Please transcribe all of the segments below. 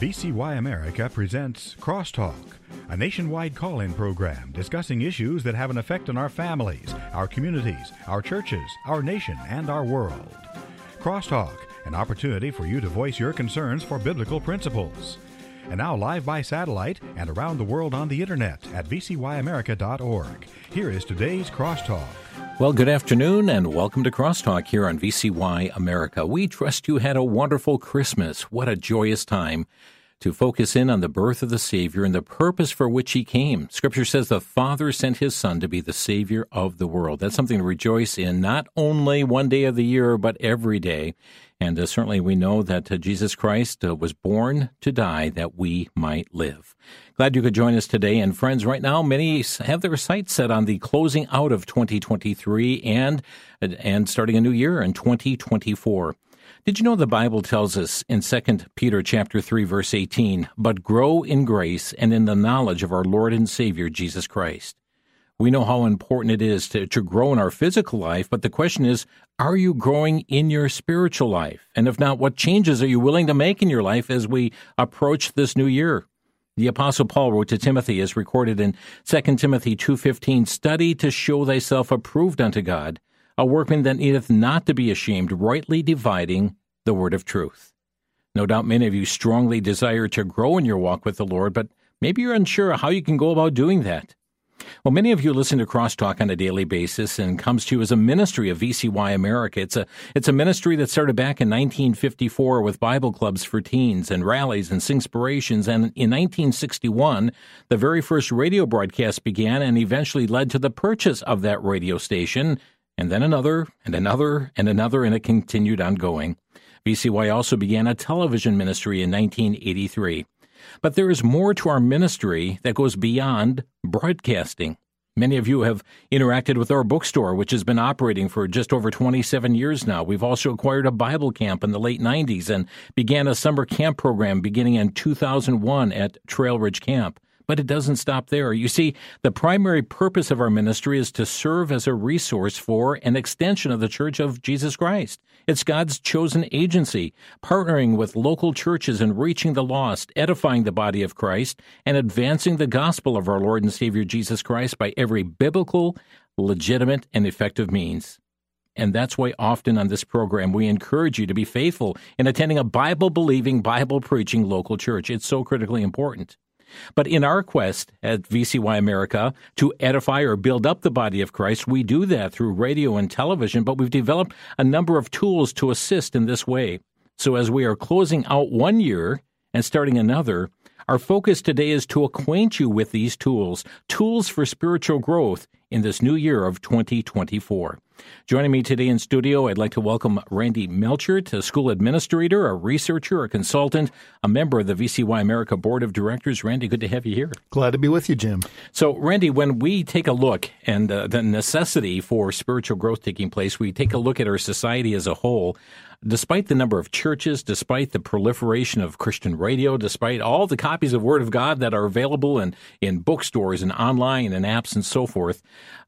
VCY America presents Crosstalk, a nationwide call in program discussing issues that have an effect on our families, our communities, our churches, our nation, and our world. Crosstalk, an opportunity for you to voice your concerns for biblical principles. And now, live by satellite and around the world on the internet at vcyamerica.org. Here is today's Crosstalk. Well, good afternoon and welcome to Crosstalk here on VCY America. We trust you had a wonderful Christmas. What a joyous time to focus in on the birth of the Savior and the purpose for which he came. Scripture says the Father sent his Son to be the Savior of the world. That's something to rejoice in, not only one day of the year, but every day. And uh, certainly we know that uh, Jesus Christ uh, was born to die that we might live. Glad you could join us today. And friends, right now, many have their sights set on the closing out of 2023 and, and starting a new year in 2024. Did you know the Bible tells us in 2 Peter chapter 3 verse 18, "But grow in grace and in the knowledge of our Lord and Savior Jesus Christ." We know how important it is to, to grow in our physical life, but the question is, are you growing in your spiritual life? And if not, what changes are you willing to make in your life as we approach this new year? The apostle Paul wrote to Timothy as recorded in 2 Timothy 2:15, "Study to show thyself approved unto God, a workman that needeth not to be ashamed, rightly dividing the word of truth." No doubt many of you strongly desire to grow in your walk with the Lord, but maybe you're unsure how you can go about doing that. Well, many of you listen to Crosstalk on a daily basis and comes to you as a ministry of VCY America. It's a, it's a ministry that started back in 1954 with Bible clubs for teens and rallies and singspirations. And in 1961, the very first radio broadcast began and eventually led to the purchase of that radio station. And then another and another and another, and it continued on going. VCY also began a television ministry in 1983. But there is more to our ministry that goes beyond broadcasting. Many of you have interacted with our bookstore, which has been operating for just over 27 years now. We've also acquired a Bible camp in the late 90s and began a summer camp program beginning in 2001 at Trail Ridge Camp. But it doesn't stop there. You see, the primary purpose of our ministry is to serve as a resource for an extension of the Church of Jesus Christ. It's God's chosen agency, partnering with local churches and reaching the lost, edifying the body of Christ, and advancing the gospel of our Lord and Savior Jesus Christ by every biblical, legitimate, and effective means. And that's why often on this program we encourage you to be faithful in attending a Bible believing, Bible preaching local church. It's so critically important. But in our quest at VCY America to edify or build up the body of Christ, we do that through radio and television, but we've developed a number of tools to assist in this way. So as we are closing out one year and starting another, our focus today is to acquaint you with these tools, tools for spiritual growth in this new year of 2024. Joining me today in studio, I'd like to welcome Randy Melchert, a school administrator, a researcher, a consultant, a member of the VCY America Board of Directors. Randy, good to have you here. Glad to be with you, Jim. So, Randy, when we take a look and uh, the necessity for spiritual growth taking place, we take a look at our society as a whole. Despite the number of churches, despite the proliferation of Christian radio, despite all the copies of Word of God that are available in, in bookstores and online and apps and so forth,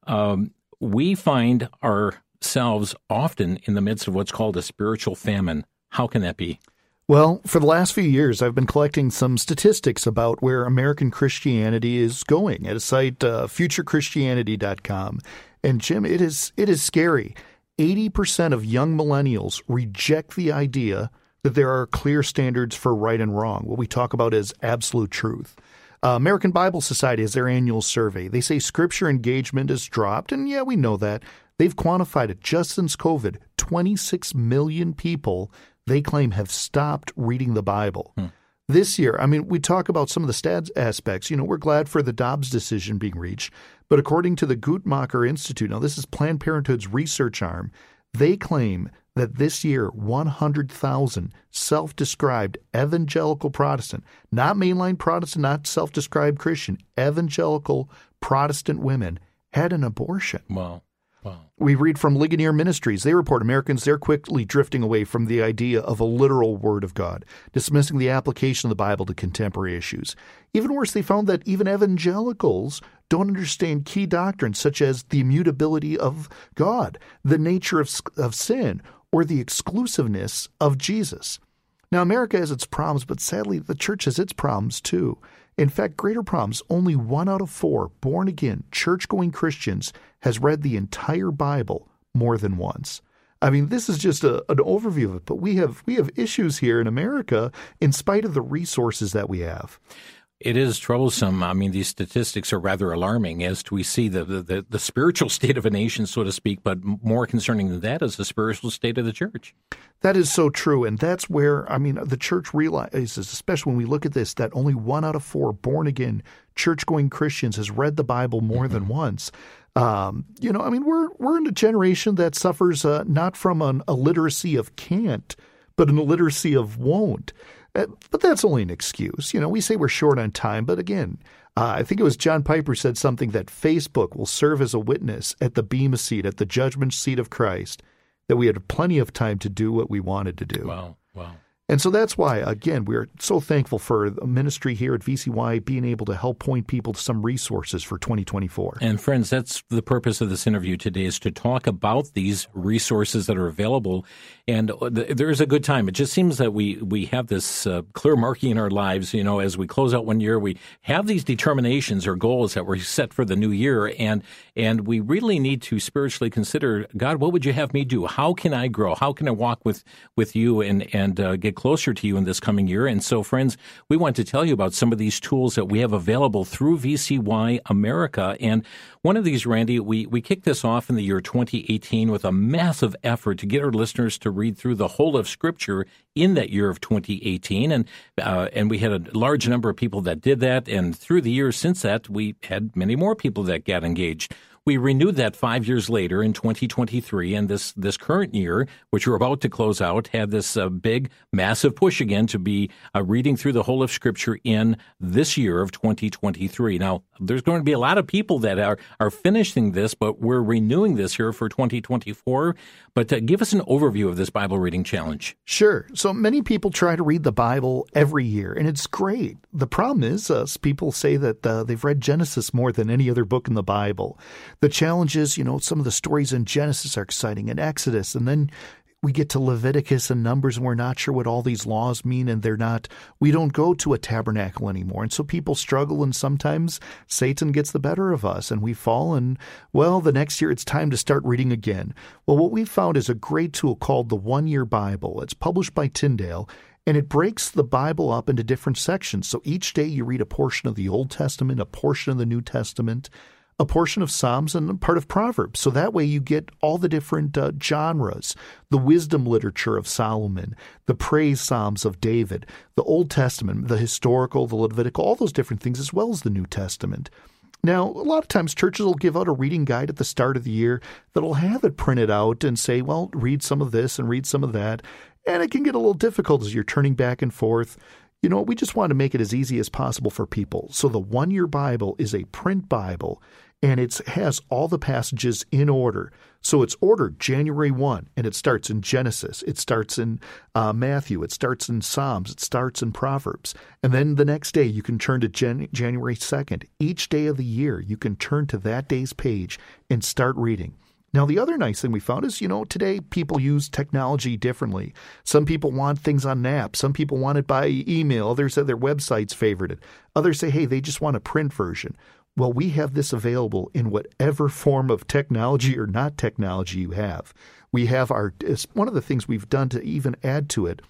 um, we find ourselves often in the midst of what's called a spiritual famine. How can that be? Well, for the last few years, I've been collecting some statistics about where American Christianity is going at a site, uh, futurechristianity.com. And Jim, it is it is scary. 80% of young millennials reject the idea that there are clear standards for right and wrong, what we talk about as absolute truth. Uh, American Bible Society has their annual survey. They say scripture engagement has dropped, and yeah, we know that. They've quantified it just since COVID. 26 million people they claim have stopped reading the Bible. Hmm. This year, I mean, we talk about some of the stats aspects. You know, we're glad for the Dobbs decision being reached, but according to the Guttmacher Institute, now this is Planned Parenthood's research arm, they claim that this year 100,000 self described evangelical Protestant, not mainline Protestant, not self described Christian, evangelical Protestant women had an abortion. Wow. We read from Ligonier Ministries. They report Americans, they're quickly drifting away from the idea of a literal Word of God, dismissing the application of the Bible to contemporary issues. Even worse, they found that even evangelicals don't understand key doctrines such as the immutability of God, the nature of, of sin, or the exclusiveness of Jesus. Now, America has its problems, but sadly, the church has its problems too. In fact, greater problems, only one out of four born again, church going Christians has read the entire Bible more than once. I mean, this is just a, an overview of it, but we have we have issues here in America in spite of the resources that we have. It is troublesome. I mean, these statistics are rather alarming as we see the, the, the, spiritual state of a nation, so to speak, but more concerning than that is the spiritual state of the church. That is so true. And that's where, I mean, the church realizes, especially when we look at this, that only one out of four born again church going Christians has read the Bible more mm-hmm. than once. Um, you know, I mean, we're, we're in a generation that suffers uh, not from an illiteracy of can't, but an illiteracy of won't. Uh, but that's only an excuse. You know, we say we're short on time, but again, uh, I think it was John Piper said something that Facebook will serve as a witness at the Bema seat, at the judgment seat of Christ, that we had plenty of time to do what we wanted to do. Wow, wow. And so that's why, again, we're so thankful for the ministry here at VCY being able to help point people to some resources for 2024. And friends, that's the purpose of this interview today is to talk about these resources that are available. And there is a good time. It just seems that we, we have this uh, clear marking in our lives. You know, as we close out one year, we have these determinations or goals that were set for the new year. And, and we really need to spiritually consider, God, what would you have me do? How can I grow? How can I walk with, with you and, and uh, get closer to you in this coming year. And so, friends, we want to tell you about some of these tools that we have available through VCY America. And one of these, Randy, we, we kicked this off in the year 2018 with a massive effort to get our listeners to read through the whole of Scripture in that year of 2018. And, uh, and we had a large number of people that did that. And through the years since that, we had many more people that got engaged. We renewed that five years later in 2023, and this this current year, which we're about to close out, had this uh, big, massive push again to be uh, reading through the whole of Scripture in this year of 2023. Now, there's going to be a lot of people that are are finishing this, but we're renewing this here for 2024. But uh, give us an overview of this Bible reading challenge. Sure. So many people try to read the Bible every year, and it's great. The problem is, uh, people say that uh, they've read Genesis more than any other book in the Bible. The challenge is, you know, some of the stories in Genesis are exciting and Exodus, and then we get to Leviticus and Numbers, and we're not sure what all these laws mean, and they're not, we don't go to a tabernacle anymore. And so people struggle, and sometimes Satan gets the better of us, and we fall, and well, the next year it's time to start reading again. Well, what we found is a great tool called the One Year Bible. It's published by Tyndale, and it breaks the Bible up into different sections. So each day you read a portion of the Old Testament, a portion of the New Testament, a portion of Psalms and part of Proverbs. So that way you get all the different uh, genres the wisdom literature of Solomon, the praise Psalms of David, the Old Testament, the historical, the Levitical, all those different things, as well as the New Testament. Now, a lot of times churches will give out a reading guide at the start of the year that'll have it printed out and say, well, read some of this and read some of that. And it can get a little difficult as you're turning back and forth. You know, we just want to make it as easy as possible for people. So the one year Bible is a print Bible and it has all the passages in order. So it's ordered January 1, and it starts in Genesis, it starts in uh, Matthew, it starts in Psalms, it starts in Proverbs. And then the next day, you can turn to Jan- January 2nd. Each day of the year, you can turn to that day's page and start reading. Now, the other nice thing we found is, you know, today people use technology differently. Some people want things on NAP. Some people want it by email. Others say their website's favorited. Others say, hey, they just want a print version. Well, we have this available in whatever form of technology or not technology you have. We have our, one of the things we've done to even add to it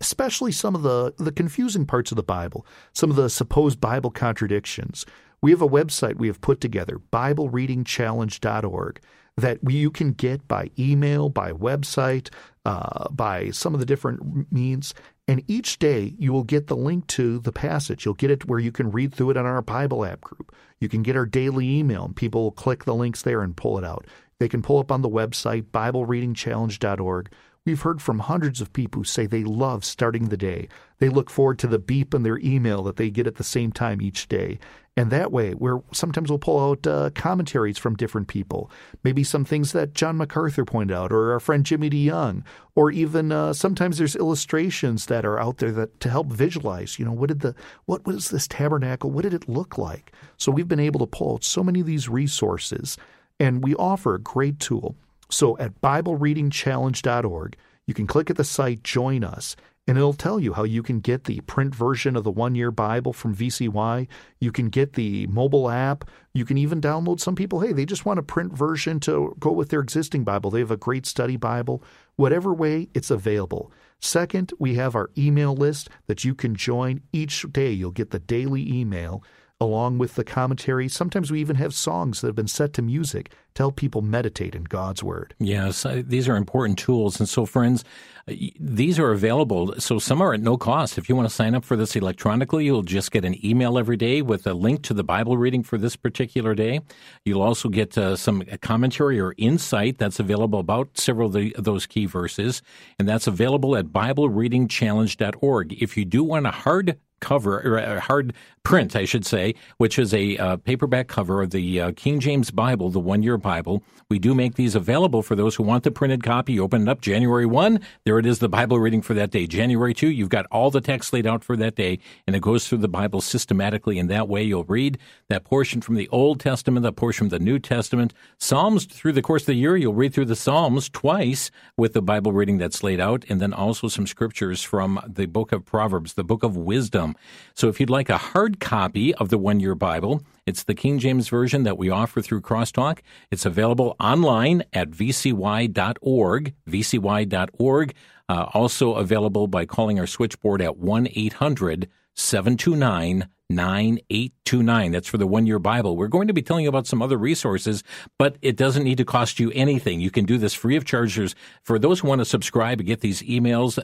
especially some of the, the confusing parts of the Bible, some of the supposed Bible contradictions. We have a website we have put together, BibleReadingChallenge.org, that you can get by email, by website, uh, by some of the different means. And each day you will get the link to the passage. You'll get it where you can read through it on our Bible app group. You can get our daily email, and people will click the links there and pull it out. They can pull up on the website, BibleReadingChallenge.org. We've heard from hundreds of people who say they love starting the day. They look forward to the beep in their email that they get at the same time each day. And that way, where sometimes we'll pull out uh, commentaries from different people, maybe some things that John MacArthur pointed out, or our friend Jimmy DeYoung, or even uh, sometimes there's illustrations that are out there that to help visualize. You know, what did the what was this tabernacle? What did it look like? So we've been able to pull out so many of these resources, and we offer a great tool. So at BibleReadingChallenge.org, you can click at the site Join Us, and it'll tell you how you can get the print version of the one year Bible from VCY. You can get the mobile app. You can even download some people, hey, they just want a print version to go with their existing Bible. They have a great study Bible. Whatever way, it's available. Second, we have our email list that you can join each day. You'll get the daily email along with the commentary. Sometimes we even have songs that have been set to music to help people meditate in God's Word. Yes, these are important tools. And so, friends, uh, these are available. So, some are at no cost. If you want to sign up for this electronically, you'll just get an email every day with a link to the Bible reading for this particular day. You'll also get uh, some commentary or insight that's available about several of the, those key verses. And that's available at BibleReadingChallenge.org. If you do want a hard cover, or a hard print, I should say, which is a uh, paperback cover of the uh, King James Bible, the one year Bible. We do make these available for those who want the printed copy. Open it up January 1, there it is, the Bible reading for that day. January 2, you've got all the text laid out for that day, and it goes through the Bible systematically. In that way, you'll read that portion from the Old Testament, that portion from the New Testament. Psalms, through the course of the year, you'll read through the Psalms twice with the Bible reading that's laid out, and then also some scriptures from the book of Proverbs, the book of wisdom. So if you'd like a hard copy of the one year Bible, it's the King James Version that we offer through Crosstalk. It's available online at vcy.org, vcy.org. Uh, also available by calling our switchboard at 1 800 729 9829. That's for the one year Bible. We're going to be telling you about some other resources, but it doesn't need to cost you anything. You can do this free of charge. For those who want to subscribe and get these emails,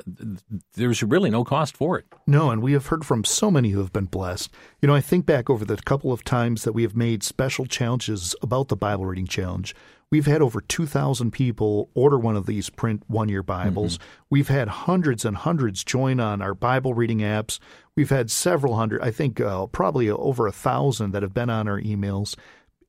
there's really no cost for it. No, and we have heard from so many who have been blessed. You know, I think back over the couple of times that we have made special challenges about the Bible reading challenge. We've had over 2,000 people order one of these print one year Bibles. Mm-hmm. We've had hundreds and hundreds join on our Bible reading apps. We've had several hundred, I think uh, probably over a thousand that have been on our emails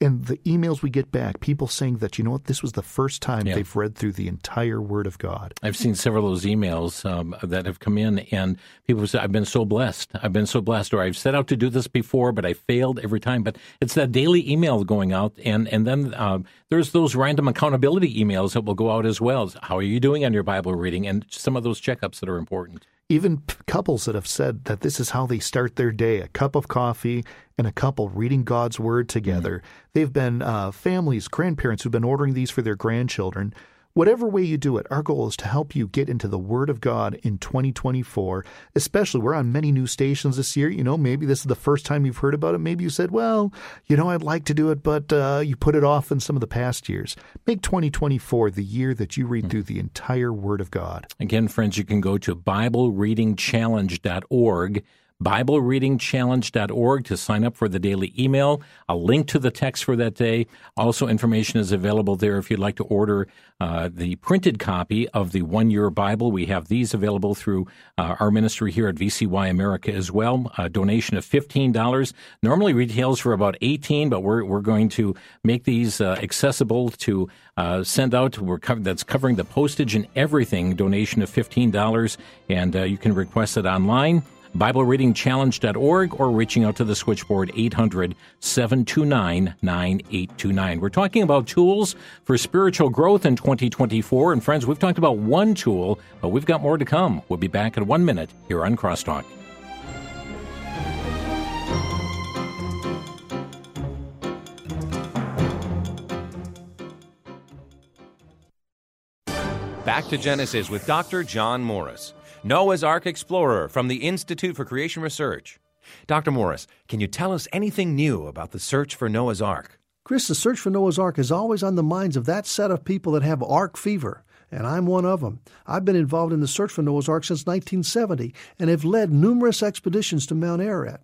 and the emails we get back, people saying that, you know what, this was the first time yeah. they've read through the entire Word of God. I've seen several of those emails um, that have come in, and people say, I've been so blessed. I've been so blessed, or I've set out to do this before, but I failed every time. But it's that daily email going out, and, and then uh, there's those random accountability emails that will go out as well. How are you doing on your Bible reading? And some of those checkups that are important even couples that have said that this is how they start their day a cup of coffee and a couple reading God's Word together. Mm-hmm. They've been uh, families, grandparents who've been ordering these for their grandchildren. Whatever way you do it, our goal is to help you get into the Word of God in 2024. Especially, we're on many new stations this year. You know, maybe this is the first time you've heard about it. Maybe you said, well, you know, I'd like to do it, but uh, you put it off in some of the past years. Make 2024 the year that you read mm-hmm. through the entire Word of God. Again, friends, you can go to BibleReadingChallenge.org BibleReadingChallenge.org to sign up for the daily email. A link to the text for that day. Also, information is available there if you'd like to order uh, the printed copy of the one year Bible. We have these available through uh, our ministry here at VCY America as well. A donation of $15. Normally retails for about 18 but we're, we're going to make these uh, accessible to uh, send out. We're co- that's covering the postage and everything. Donation of $15. And uh, you can request it online. BibleReadingChallenge.org or reaching out to the switchboard 800 729 9829. We're talking about tools for spiritual growth in 2024. And friends, we've talked about one tool, but we've got more to come. We'll be back in one minute here on Crosstalk. Back to Genesis with Dr. John Morris. Noah's Ark Explorer from the Institute for Creation Research. Dr. Morris, can you tell us anything new about the search for Noah's Ark? Chris, the search for Noah's Ark is always on the minds of that set of people that have Ark fever, and I'm one of them. I've been involved in the search for Noah's Ark since 1970 and have led numerous expeditions to Mount Ararat.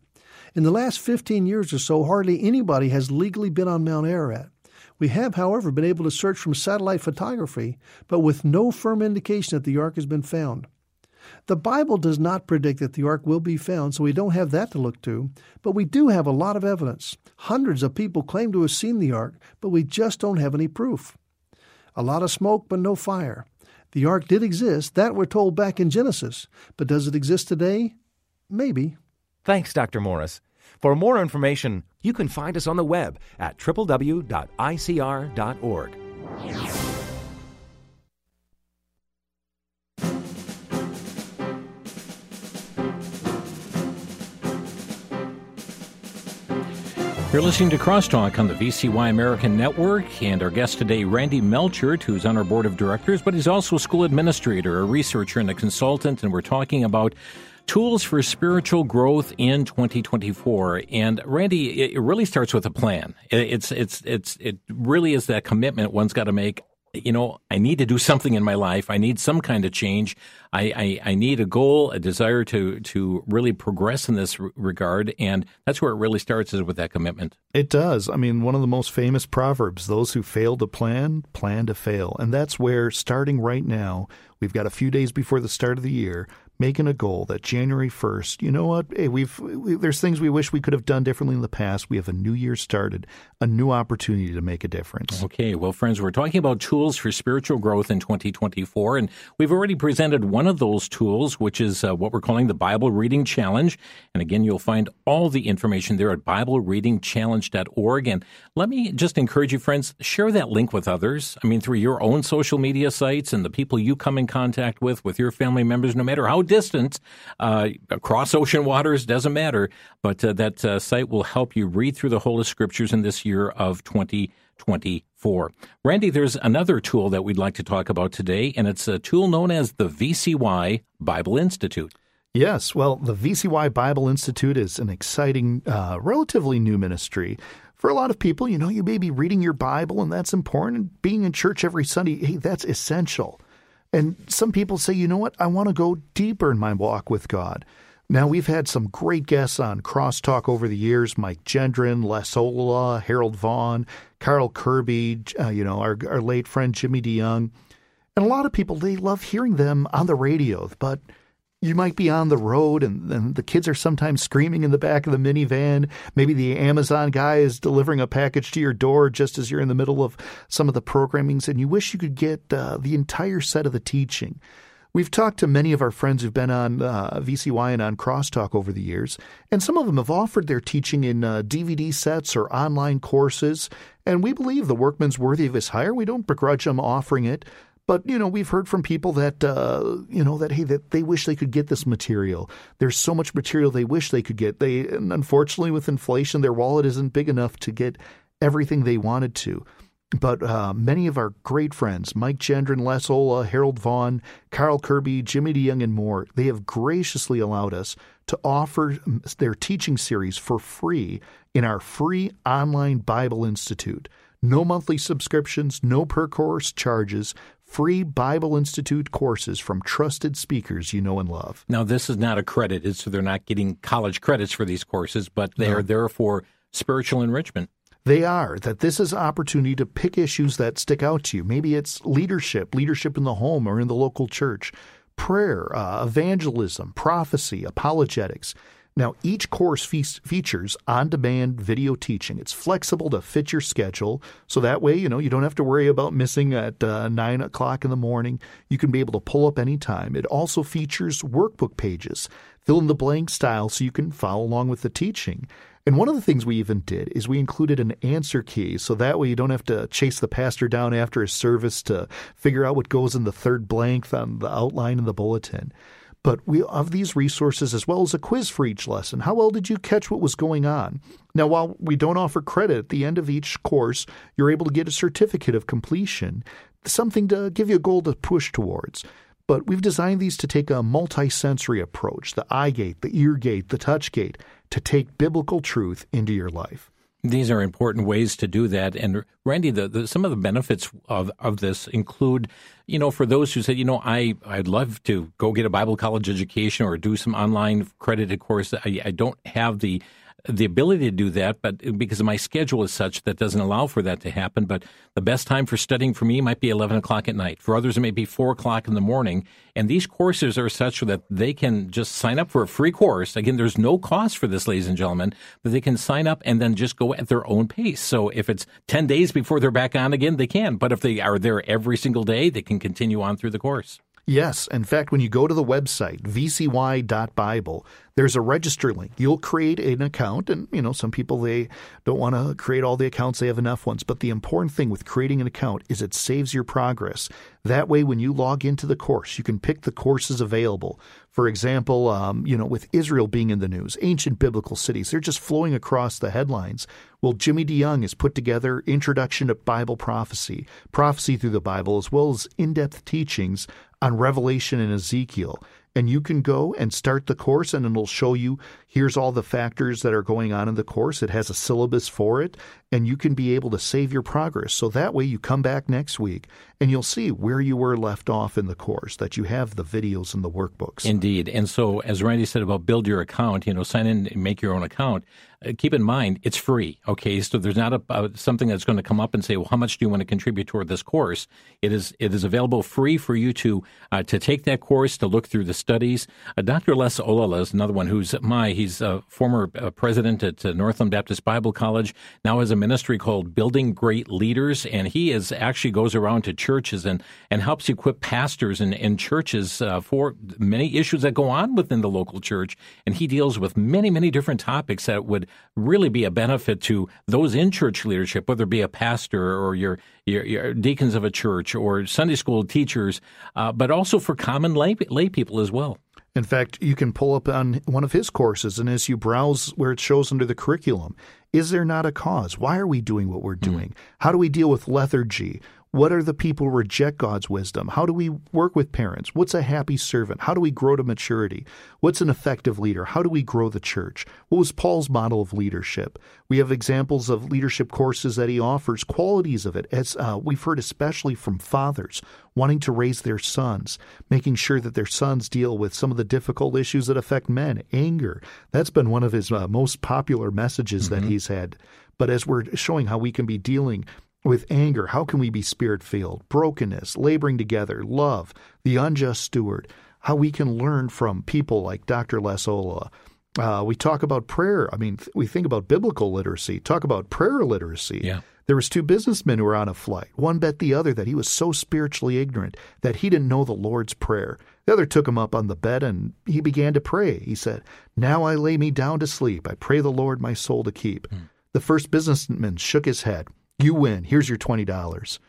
In the last 15 years or so, hardly anybody has legally been on Mount Ararat. We have, however, been able to search from satellite photography, but with no firm indication that the Ark has been found. The Bible does not predict that the ark will be found, so we don't have that to look to, but we do have a lot of evidence. Hundreds of people claim to have seen the ark, but we just don't have any proof. A lot of smoke, but no fire. The ark did exist, that we're told back in Genesis, but does it exist today? Maybe. Thanks, Dr. Morris. For more information, you can find us on the web at www.icr.org. You're listening to Crosstalk on the VCY American Network, and our guest today, Randy Melchert, who's on our board of directors, but he's also a school administrator, a researcher, and a consultant, and we're talking about tools for spiritual growth in 2024. And Randy, it really starts with a plan. It's it's it's it really is that commitment one's got to make you know, I need to do something in my life. I need some kind of change. I, I, I need a goal, a desire to to really progress in this regard, and that's where it really starts is with that commitment. It does. I mean, one of the most famous proverbs: "Those who fail to plan, plan to fail," and that's where starting right now. We've got a few days before the start of the year making a goal that January 1st, you know what? Hey, we've we, there's things we wish we could have done differently in the past. We have a new year started, a new opportunity to make a difference. Okay, well, friends, we're talking about tools for spiritual growth in 2024, and we've already presented one of those tools, which is uh, what we're calling the Bible Reading Challenge. And again, you'll find all the information there at BibleReadingChallenge.org. And let me just encourage you, friends, share that link with others. I mean, through your own social media sites and the people you come in contact with, with your family members, no matter how distance, uh, across ocean waters, doesn't matter. But uh, that uh, site will help you read through the Holy Scriptures in this year of 2024. Randy, there's another tool that we'd like to talk about today, and it's a tool known as the VCY Bible Institute. Yes, well, the VCY Bible Institute is an exciting, uh, relatively new ministry. For a lot of people, you know, you may be reading your Bible, and that's important. Being in church every Sunday, hey, that's essential. And some people say, you know what, I want to go deeper in my walk with God. Now, we've had some great guests on Crosstalk over the years Mike Gendron, Les Ollila, Harold Vaughan, Carl Kerby, uh, you know, our, our late friend Jimmy DeYoung. And a lot of people, they love hearing them on the radio, but you might be on the road and, and, the kids are sometimes screaming in the back of the minivan. Maybe the Amazon guy is delivering a package to your door just as you're in the middle of some of the programmings, and you wish you could get uh, the entire set of the teaching. We've talked to many of our friends who've been on uh, VCY and on Crosstalk over the years, and some of them have offered their teaching in uh, DVD sets or online courses. And we believe the workman's worthy of his hire. We don't begrudge them offering it. But you know, we've heard from people that uh, you know that hey, that they wish they could get this material. There's so much material they wish they could get. They and unfortunately, with inflation, their wallet isn't big enough to get everything they wanted to. But uh, many of our great friends, Mike Gendron, Les Ollila, Harold Vaughan, Carl Kerby, Jimmy DeYoung, and more, they have graciously allowed us to offer their teaching series for free in our free online Bible Institute. No monthly subscriptions, no per course charges, free Bible Institute courses from trusted speakers you know and love. Now, this is not accredited, so they're not getting college credits for these courses, but they no. are there for spiritual enrichment. They are, that this is an opportunity to pick issues that stick out to you. Maybe it's leadership, leadership in the home or in the local church, prayer, uh, evangelism, prophecy, apologetics. Now, each course fe- features on demand video teaching. It's flexible to fit your schedule. So that way, you know, you don't have to worry about missing at uh, 9 o'clock in the morning. You can be able to pull up anytime. It also features workbook pages, fill in the blank style so you can follow along with the teaching. And one of the things we even did is we included an answer key so that way you don't have to chase the pastor down after his service to figure out what goes in the third blank on the outline in the bulletin. But we have these resources as well as a quiz for each lesson. How well did you catch what was going on? Now, while we don't offer credit at the end of each course, you're able to get a certificate of completion, something to give you a goal to push towards. But we've designed these to take a multi-sensory approach, the eye gate, the ear gate, the touch gate, to take biblical truth into your life. These are important ways to do that. And Randy, the, the, some of the benefits of, of this include, you know, for those who say, you know, I, I'd love to go get a Bible college education or do some online credited course. I, I don't have the the ability to do that, but because my schedule is such that doesn't allow for that to happen. But the best time for studying for me might be 11 o'clock at night. For others, it may be 4 o'clock in the morning. And these courses are such that they can just sign up for a free course. Again, there's no cost for this, ladies and gentlemen, but they can sign up and then just go at their own pace. So if it's 10 days before they're back on again, they can. But if they are there every single day, they can continue on through the course. Yes. In fact, when you go to the website, vcy.bible, There's a register link. You'll create an account, and you know some people they don't want to create all the accounts; they have enough ones. But the important thing with creating an account is it saves your progress. That way, when you log into the course, you can pick the courses available. For example, um, you know, with Israel being in the news, ancient biblical cities, they're just flowing across the headlines. Well, Jimmy DeYoung has put together Introduction to Bible Prophecy, Prophecy through the Bible, as well as in depth teachings on Revelation and Ezekiel and you can go and start the course and it'll show you here's all the factors that are going on in the course. It has a syllabus for it and you can be able to save your progress. So that way you come back next week and you'll see where you were left off in the course, that you have the videos and the workbooks. Indeed. And so as Randy said about build your account, you know, sign in and make your own account. Uh, keep in mind it's free. Okay, so there's not a, uh, something that's going to come up and say, well, how much do you want to contribute toward this course? It is it is available free for you to uh, to take that course to look through the studies. Uh, Dr. Les Ollila is another one who's my he's a former uh, president at Northland Baptist Bible College. Now has a ministry called Building Great Leaders, and he is actually goes around to churches and and helps equip pastors and, and churches for many issues that go on within the local church. And he deals with many many different topics that would really be a benefit to those in church leadership, whether it be a pastor or your, your, your deacons of a church or Sunday school teachers, uh, but also for common lay, lay people as well. In fact, you can pull up on one of his courses, and as you browse where it shows under the curriculum, is there not a cause? Why are we doing what we're hmm. doing? Mm. How do we deal with lethargy? What are the people who reject God's wisdom? How do we work with parents? What's a happy servant? How do we grow to maturity? What's an effective leader? How do we grow the church? What was Paul's model of leadership? We have examples of leadership courses that he offers, qualities of it, as uh, we've heard especially from fathers wanting to raise their sons, making sure that their sons deal with some of the difficult issues that affect men, anger. That's been one of his uh, most popular messages mm-hmm. that he's had. But as we're showing how we can be dealing with anger, how can we be spirit filled? Brokenness, laboring together, love, the unjust steward, how we can learn from people like Dr. Les Ollila. Uh, we talk about prayer. I mean, we think about biblical literacy, talk about prayer literacy. Yeah. There was two businessmen who were on a flight. One bet the other that he was so spiritually ignorant that he didn't know the Lord's Prayer. The other took him up on the bed and he began to pray. He said, Now I lay me down to sleep. I pray the Lord my soul to keep. Mm. The first businessman shook his head. You win. Here's your twenty dollars.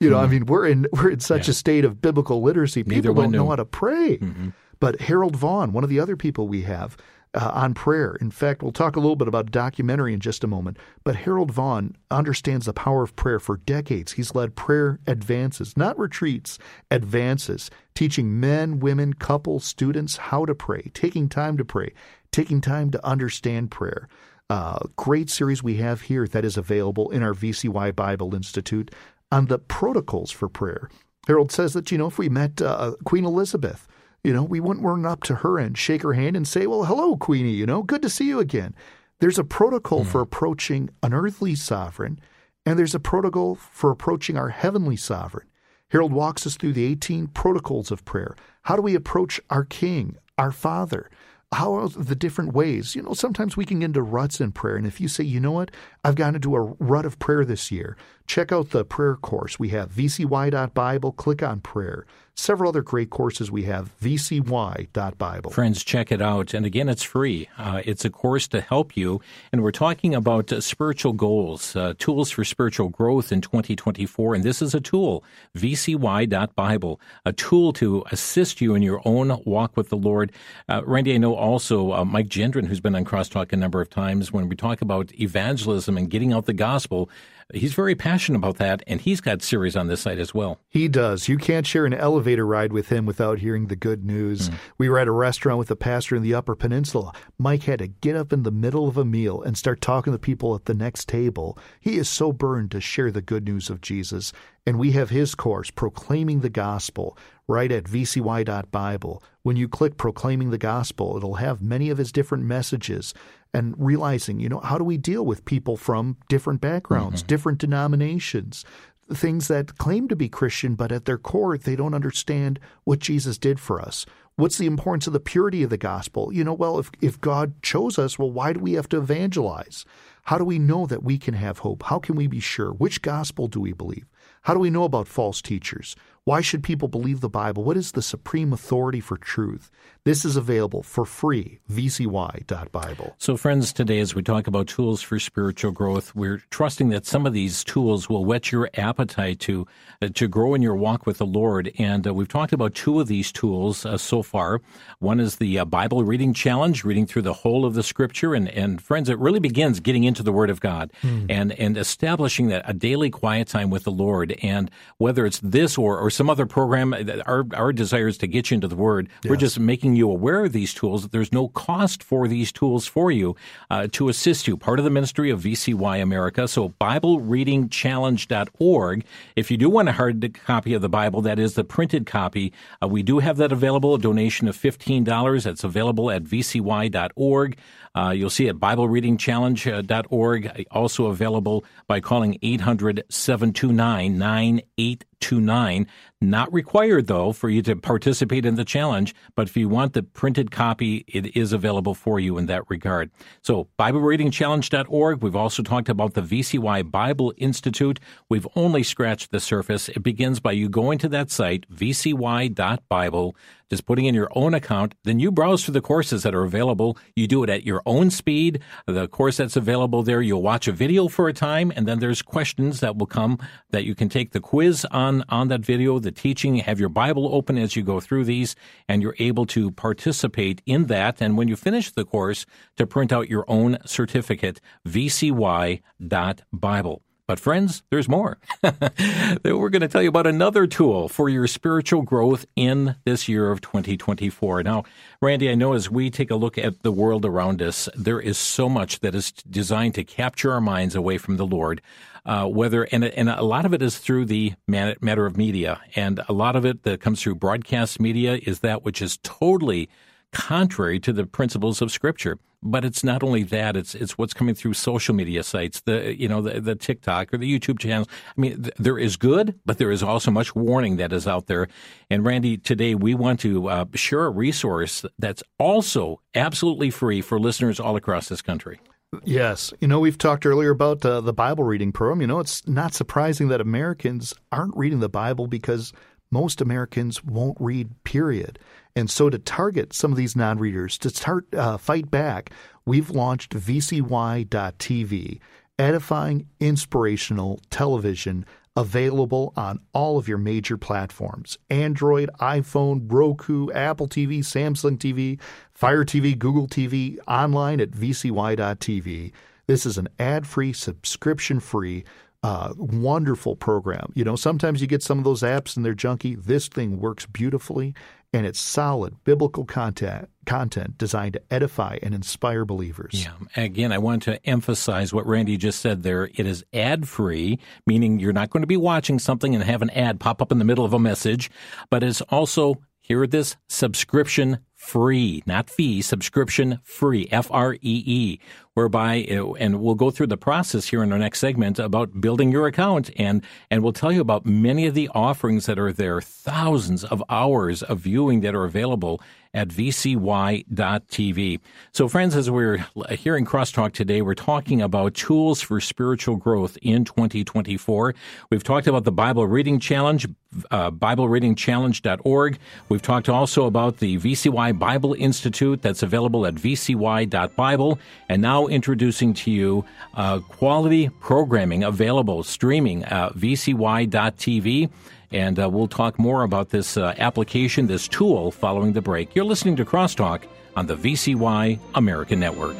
You know, mm-hmm. I mean, we're in we're in such yeah. a state of biblical literacy. People don't know how to pray. Mm-hmm. But Harold Vaughan, one of the other people we have uh, on prayer. In fact, we'll talk a little bit about documentary in just a moment. But Harold Vaughan understands the power of prayer for decades. He's led prayer advances, not retreats, advances, teaching men, women, couples, students how to pray, taking time to pray, taking time to understand prayer. Uh, great series we have here that is available in our VCY Bible Institute on the protocols for prayer. Harold says that, you know, if we met uh, Queen Elizabeth, you know, we wouldn't run up to her and shake her hand and say, well, hello, Queenie, you know, good to see you again. There's a protocol mm. for approaching an earthly sovereign, and there's a protocol for approaching our heavenly sovereign. Harold walks us through the 18 protocols of prayer. How do we approach our King, our Father? How are the different ways? You know, sometimes we can get into ruts in prayer. And if you say, you know what, I've gotten into a rut of prayer this year, check out the prayer course. We have vcy.bible, click on prayer several other great courses we have, vcy.bible. Friends, check it out. And again, it's free. Uh, it's a course to help you. And we're talking about uh, spiritual goals, uh, tools for spiritual growth in 2024. And this is a tool, vcy.bible, a tool to assist you in your own walk with the Lord. Uh, Randy, I know also uh, Mike Gendron, who's been on Crosstalk a number of times, when we talk about evangelism and getting out the gospel, He's very passionate about that, and he's got series on this site as well. He does. You can't share an elevator ride with him without hearing the good news. Mm. We were at a restaurant with a pastor in the Upper Peninsula. Mike had to get up in the middle of a meal and start talking to people at the next table. He is so burned to share the good news of Jesus. And we have his course, Proclaiming the Gospel, right at vcy.bible. When you click Proclaiming the Gospel, it'll have many of his different messages and realizing, you know, how do we deal with people from different backgrounds, mm-hmm. different denominations, things that claim to be Christian, but at their core, they don't understand what Jesus did for us. What's the importance of the purity of the gospel? You know, well, if, if God chose us, well, why do we have to evangelize? How do we know that we can have hope? How can we be sure? Which gospel do we believe? How do we know about false teachers? Why should people believe the Bible? What is the supreme authority for truth? This is available for free, vcy.bible. So, friends, today as we talk about tools for spiritual growth, we're trusting that some of these tools will whet your appetite to uh, to grow in your walk with the Lord. And uh, we've talked about two of these tools uh, so far. One is the uh, Bible reading challenge, reading through the whole of the Scripture, and and friends, it really begins getting into the Word of God mm. and and establishing that a daily quiet time with the Lord. And whether it's this or or some other program, uh, our our desire is to get you into the Word. Yes. We're just making making you aware of these tools. There's no cost for these tools for you uh, to assist you. Part of the ministry of VCY America. So BibleReadingChallenge.org. If you do want a hard copy of the Bible, that is the printed copy, uh, we do have that available. A donation of $15. That's available at vcy.org. Uh, you'll see at BibleReadingChallenge.org. Also available by calling 800 729 9829. Not required, though, for you to participate in the challenge, but if you want the printed copy, it is available for you in that regard. So, BibleReadingChallenge.org. We've also talked about the VCY Bible Institute. We've only scratched the surface. It begins by you going to that site, vcy.bible, just putting in your own account. Then you browse through the courses that are available. You do it at your own speed. The course that's available there, you'll watch a video for a time, and then there's questions that will come that you can take the quiz on, on that video, the teaching, have your Bible open as you go through these, and you're able to participate in that. And when you finish the course, to print out your own certificate, vcy.bible. But friends, there's more. We're going to tell you about another tool for your spiritual growth in this year of 2024. Now, Randy, I know as we take a look at the world around us, there is so much that is designed to capture our minds away from the Lord. Uh, whether and and a lot of it is through the matter of media, and a lot of it that comes through broadcast media is that which is totally contrary to the principles of Scripture. But it's not only that; it's it's what's coming through social media sites, the you know the, the TikTok or the YouTube channels. I mean, th- there is good, but there is also much warning that is out there. And Randy, today we want to uh, share a resource that's also absolutely free for listeners all across this country. Yes. You know, we've talked earlier about uh, the Bible reading program. You know, it's not surprising that Americans aren't reading the Bible because most Americans won't read, period. And so, to target some of these non readers, to start uh, fight back, we've launched VCY.TV, edifying, inspirational television available on all of your major platforms Android, iPhone, Roku, Apple TV, Samsung TV, Fire TV, Google TV, online at VCY.TV. This is an ad free, subscription free uh, wonderful program. You know, sometimes you get some of those apps and they're junky. This thing works beautifully and it's solid biblical content content designed to edify and inspire believers. Yeah. Again, I want to emphasize what Randy just said there. It is ad free, meaning you're not going to be watching something and have an ad pop up in the middle of a message, but it's also hear this subscription free, not fee, subscription free, F R E E, whereby, uh, and we'll go through the process here in our next segment about building your account and, and we'll tell you about many of the offerings that are there, thousands of hours of viewing that are available at vcy.tv. So, friends, as we're here in Crosstalk today, we're talking about tools for spiritual growth in 2024. We've talked about the Bible Reading Challenge, uh, BibleReadingChallenge.org. We've talked also about the VCY Bible Institute that's available at vcy.bible. And now introducing to you uh, quality programming available streaming uh, vcy.tv. And uh, we'll talk more about this uh, application, this tool, following the break. You're listening to Crosstalk on the VCY American Network.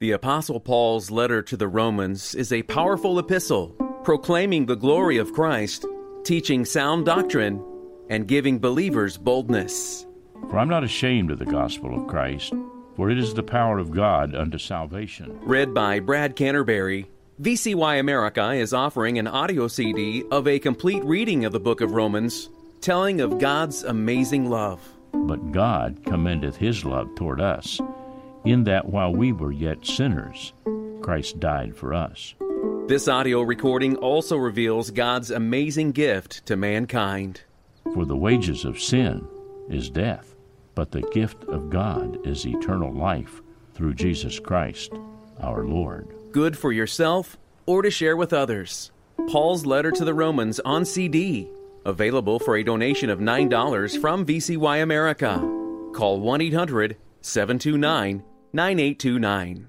The Apostle Paul's letter to the Romans is a powerful epistle proclaiming the glory of Christ, teaching sound doctrine, and giving believers boldness. For I'm not ashamed of the gospel of Christ, for it is the power of God unto salvation. Read by Brad Canterbury. VCY America is offering an audio CD of a complete reading of the book of Romans, telling of God's amazing love. But God commendeth his love toward us, in that while we were yet sinners, Christ died for us. This audio recording also reveals God's amazing gift to mankind. For the wages of sin is death but the gift of God is eternal life through Jesus Christ, our Lord. Good for yourself or to share with others. Paul's letter to the Romans on CD. Available for a donation of $9 from VCY America. Call 1 800 729 9829.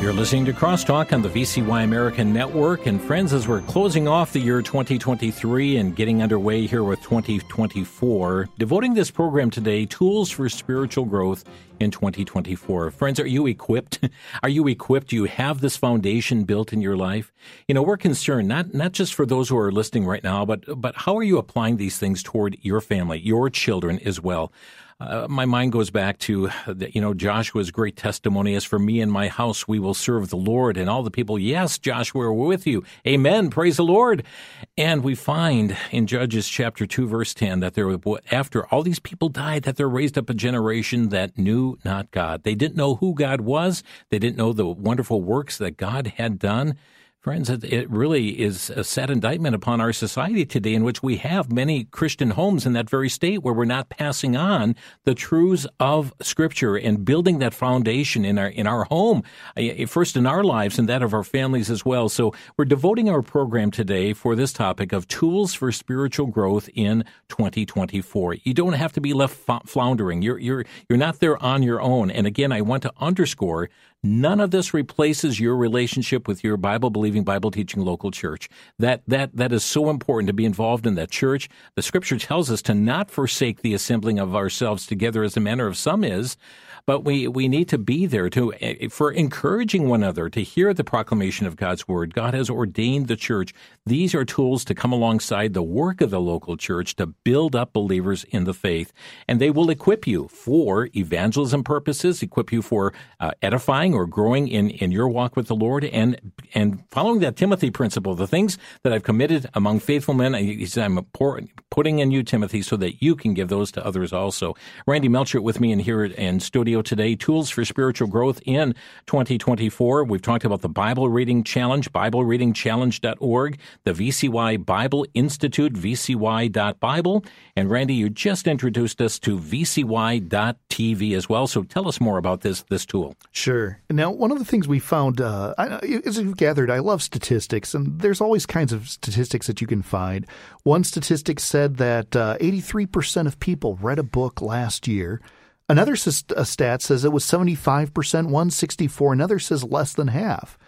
You're listening to Crosstalk on the VCY American Network. And friends, as we're closing off the year 2023 and getting underway here with 2024, devoting this program today, Tools for Spiritual Growth in 2024. Friends, are you equipped? Are you equipped? Do you have this foundation built in your life? You know, we're concerned not, not just for those who are listening right now, but, but how are you applying these things toward your family, your children as well? Uh, my mind goes back to, you know, Joshua's great testimony as for me and my house, we will serve the Lord. And all the people, yes, Joshua, we're with you. Amen. Praise the Lord. And we find in Judges chapter 2, verse 10, that there, after all these people died, that there raised up a generation that knew not God. They didn't know who God was. They didn't know the wonderful works that God had done. Friends, it really is a sad indictment upon our society today in which we have many Christian homes in that very state where we're not passing on the truths of Scripture and building that foundation in our in our home, uh, first in our lives and that of our families as well. So we're devoting our program today for this topic of tools for spiritual growth in 2024. You don't have to be left floundering. You're you're you're not there on your own. And again, I want to underscore None of this replaces your relationship with your Bible believing, Bible teaching local church. That, that, that is so important to be involved in that church. The scripture tells us to not forsake the assembling of ourselves together as the manner of some is, but we, we need to be there to eh, for encouraging one another to hear the proclamation of God's word. God has ordained the church. These are tools to come alongside the work of the local church to build up believers in the faith, and they will equip you for evangelism purposes, equip you for uh, edifying or growing in, in your walk with the Lord, and and following that Timothy principle, the things that I've committed among faithful men, he I'm putting in you, Timothy, so that you can give those to others also. Randy Melchert with me in here in studio today, Tools for Spiritual Growth in 2024. We've talked about the Bible Reading Challenge, BibleReadingChallenge.org, the VCY Bible Institute, VCY.Bible. And Randy, you just introduced us to VCY.TV as well. So tell us more about this, this tool. Sure. Now, one of the things we found, uh, as you've gathered, I love statistics, and there's always kinds of statistics that you can find. One statistic said that uh, 83% of people read a book last year. Another stat says it was 75%, 164. Another says less than half.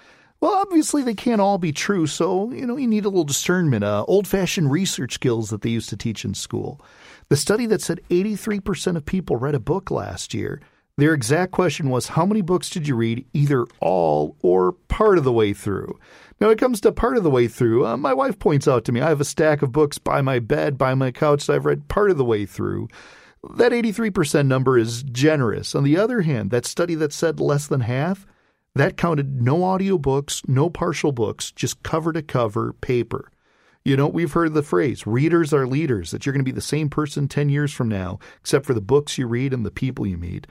Well, obviously they can't all be true, so you know you need a little discernment, uh, old-fashioned research skills that they used to teach in school. The study that said 83% of people read a book last year. Their exact question was, how many books did you read, either all or part of the way through? Now, it comes to part of the way through. Uh, my wife points out to me, I have a stack of books by my bed, by my couch that I've read part of the way through. That 83% number is generous. On the other hand, that study that said less than half, that counted no audiobooks, no partial books, just cover to cover paper. You know, we've heard the phrase, readers are leaders, that you're going to be the same person 10 years from now, except for the books you read and the people you meet.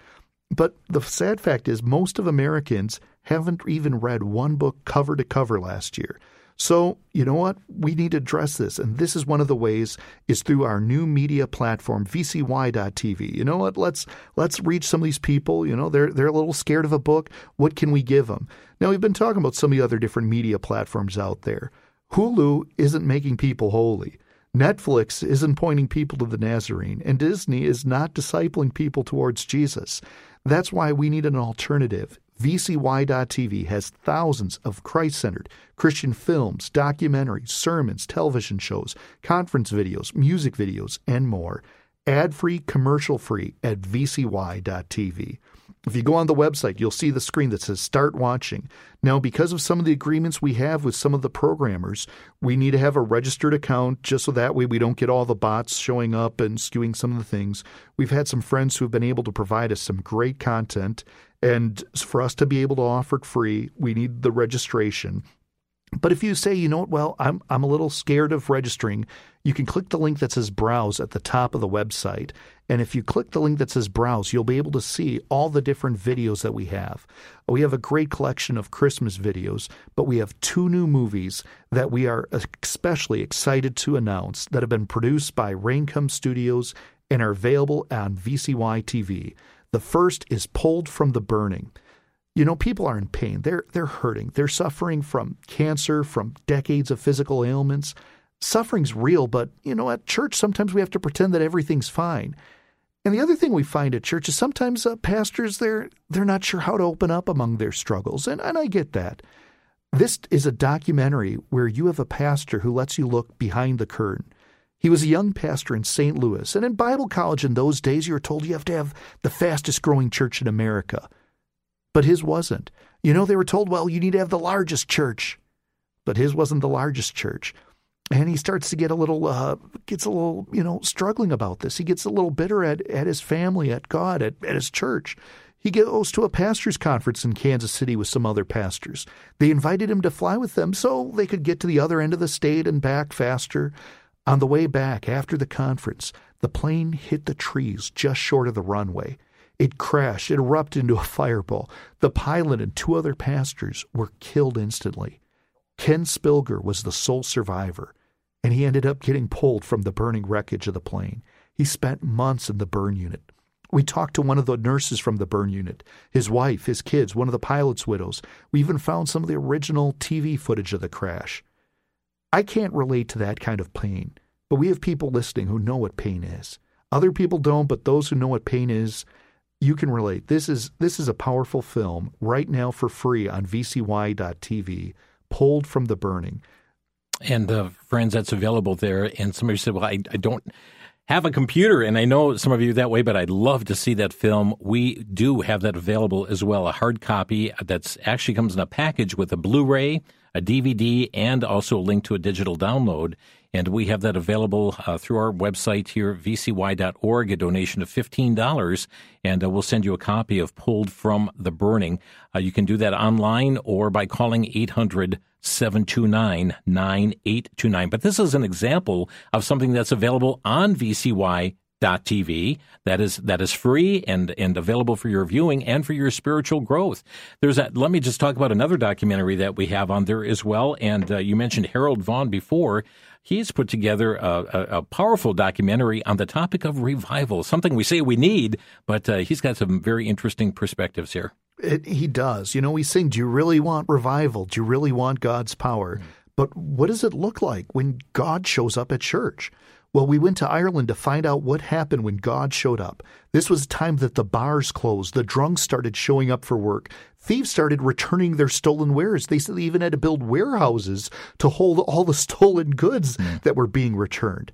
But the sad fact is, most of Americans haven't even read one book cover to cover last year. So, you know what? We need to address this. And this is one of the ways is through our new media platform, vcy.tv. You know what? Let's let's reach some of these people. You know, they're they're a little scared of a book. What can we give them? Now, we've been talking about some of the other different media platforms out there. Hulu isn't making people holy. Netflix isn't pointing people to the Nazarene, and Disney is not discipling people towards Jesus. That's why we need an alternative. VCY.TV has thousands of Christ centered Christian films, documentaries, sermons, television shows, conference videos, music videos, and more. Ad free, commercial free at VCY.TV. If you go on the website, you'll see the screen that says Start Watching. Now, because of some of the agreements we have with some of the programmers, we need to have a registered account just so that way we don't get all the bots showing up and skewing some of the things. We've had some friends who have been able to provide us some great content, and for us to be able to offer it free, we need the registration. But if you say, you know what, well, I'm, I'm a little scared of registering, you can click the link that says browse at the top of the website. And if you click the link that says browse, you'll be able to see all the different videos that we have. We have a great collection of Christmas videos, but we have two new movies that we are especially excited to announce that have been produced by Raincome Studios and are available on VCY TV. The first is Pulled from the Burning. You know, people are in pain. They're they're hurting. They're suffering from cancer, from decades of physical ailments. Suffering's real, but you know, at church sometimes we have to pretend that everything's fine. And the other thing we find at church is sometimes uh, pastors they're they're not sure how to open up among their struggles, and and I get that. This is a documentary where you have a pastor who lets you look behind the curtain. He was a young pastor in St. Louis, and in Bible college in those days, you were told you have to have the fastest growing church in America. But his wasn't. You know, they were told, well, you need to have the largest church. But his wasn't the largest church. And he starts to get a little, uh, gets a little, you know, struggling about this. He gets a little bitter at, at his family, at God, at, at his church. He goes to a pastors' conference in Kansas City with some other pastors. They invited him to fly with them so they could get to the other end of the state and back faster. On the way back, after the conference, the plane hit the trees just short of the runway. It crashed, it erupted into a fireball. The pilot and two other pastors were killed instantly. Ken Spilger was the sole survivor, and he ended up getting pulled from the burning wreckage of the plane. He spent months in the burn unit. We talked to one of the nurses from the burn unit, his wife, his kids, one of the pilot's widows. We even found some of the original TV footage of the crash. I can't relate to that kind of pain, but we have people listening who know what pain is. Other people don't, but those who know what pain is, you can relate. This is this is a powerful film right now for free on vcy.tv, pulled from the burning. And uh, friends, that's available there. And somebody said, "Well, I, I don't." have a computer, and I know some of you that way, but I'd love to see that film. We do have that available as well, a hard copy that's actually comes in a package with a Blu-ray, a DVD, and also a link to a digital download. And we have that available uh, through our website here, vcy.org, a donation of $15. And uh, we'll send you a copy of Pulled from the Burning. Uh, you can do that online or by calling 800 729 9829. But this is an example of something that's available on VCY TV. That is that is free and and available for your viewing and for your spiritual growth. There's that. Let me just talk about another documentary that we have on there as well. And uh, you mentioned Harold Vaughan before. He's put together a, a, a, powerful documentary on the topic of revival, something we say we need, but uh, he's got some very interesting perspectives here. It, he does. You know, we sing, Do you really want revival? Do you really want God's power? Mm. But what does it look like when God shows up at church? Well, we went to Ireland to find out what happened when God showed up. This was a time that the bars closed, the drunks started showing up for work, thieves started returning their stolen wares. They even had to build warehouses to hold all the stolen goods mm. that were being returned.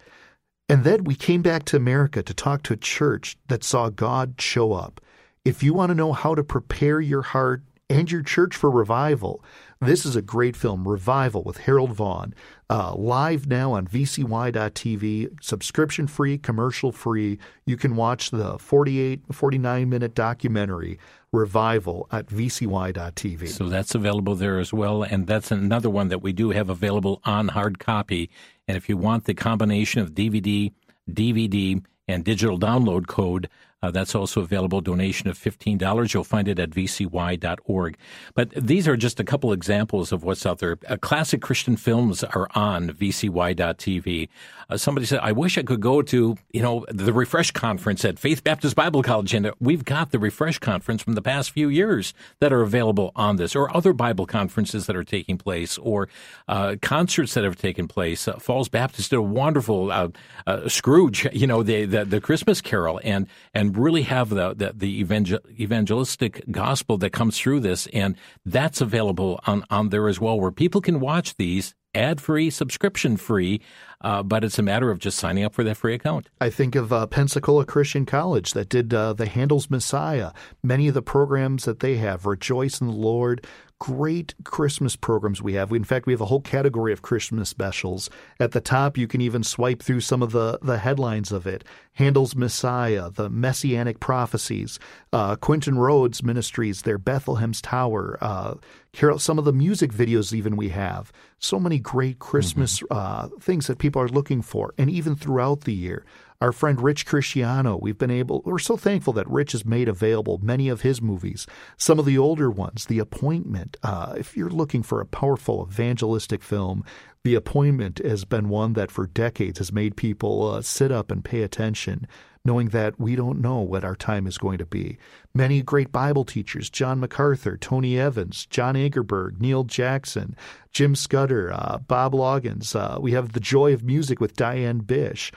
And then we came back to America to talk to a church that saw God show up. If you want to know how to prepare your heart and your church for revival, this is a great film, Revival with Harold Vaughan. Uh, live now on VCY.tv, subscription free, commercial free. You can watch the 48, 49 minute documentary, Revival, at VCY.tv. So that's available there as well. And that's another one that we do have available on hard copy. And if you want the combination of DVD, DVD, and digital download code, uh, that's also available. Donation of $15. You'll find it at vcy.org. But these are just a couple examples of what's out there. Uh, classic Christian films are on vcy.tv. Uh, somebody said, I wish I could go to, you know, the Refresh Conference at Faith Baptist Bible College. And we've got the Refresh Conference from the past few years that are available on this, or other Bible conferences that are taking place, or uh, concerts that have taken place. Uh, Falls Baptist did a wonderful uh, uh, Scrooge, you know, the, the, the Christmas Carol, and and really have the the, the evangel- evangelistic gospel that comes through this, and that's available on on there as well, where people can watch these ad free, subscription free uh, but it's a matter of just signing up for that free account. I think of uh, Pensacola Christian College that did uh, the Handel's Messiah. Many of the programs that they have, Rejoice in the Lord, great Christmas programs we have. In fact, we have a whole category of Christmas specials. At the top, you can even swipe through some of the, the headlines of it. Handel's Messiah, the Messianic Prophecies, uh, Quentin Rhodes Ministries, their Bethlehem's Tower, uh, Carol, some of the music videos even we have. So many great Christmas mm-hmm. uh, things that people are looking for, and even throughout the year. Our friend Rich Cristiano, we've been able, we're so thankful that Rich has made available many of his movies. Some of the older ones, The Appointment. Uh, if you're looking for a powerful evangelistic film, The Appointment has been one that for decades has made people uh, sit up and pay attention knowing that we don't know what our time is going to be. Many great Bible teachers, John MacArthur, Tony Evans, John Ankerberg, Neil Jackson, Jim Scudder, uh, Bob Loggins. Uh, we have The Joy of Music with Diane Bish.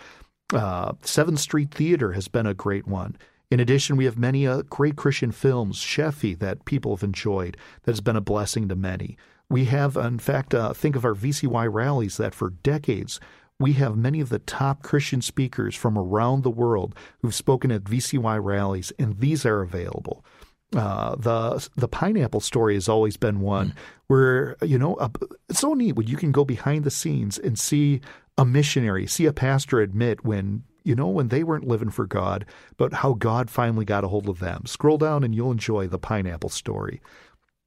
Uh, Seventh Street Theater has been a great one. In addition, we have many uh, great Christian films, Sheffey, that people have enjoyed, that has been a blessing to many. We have, in fact, uh, think of our VCY rallies that for decades we have many of the top Christian speakers from around the world who've spoken at VCY rallies, and these are available. Uh, the the pineapple story has always been one where you know it's so neat when you can go behind the scenes and see a missionary, see a pastor admit when you know when they weren't living for God, but how God finally got a hold of them. Scroll down and you'll enjoy the pineapple story.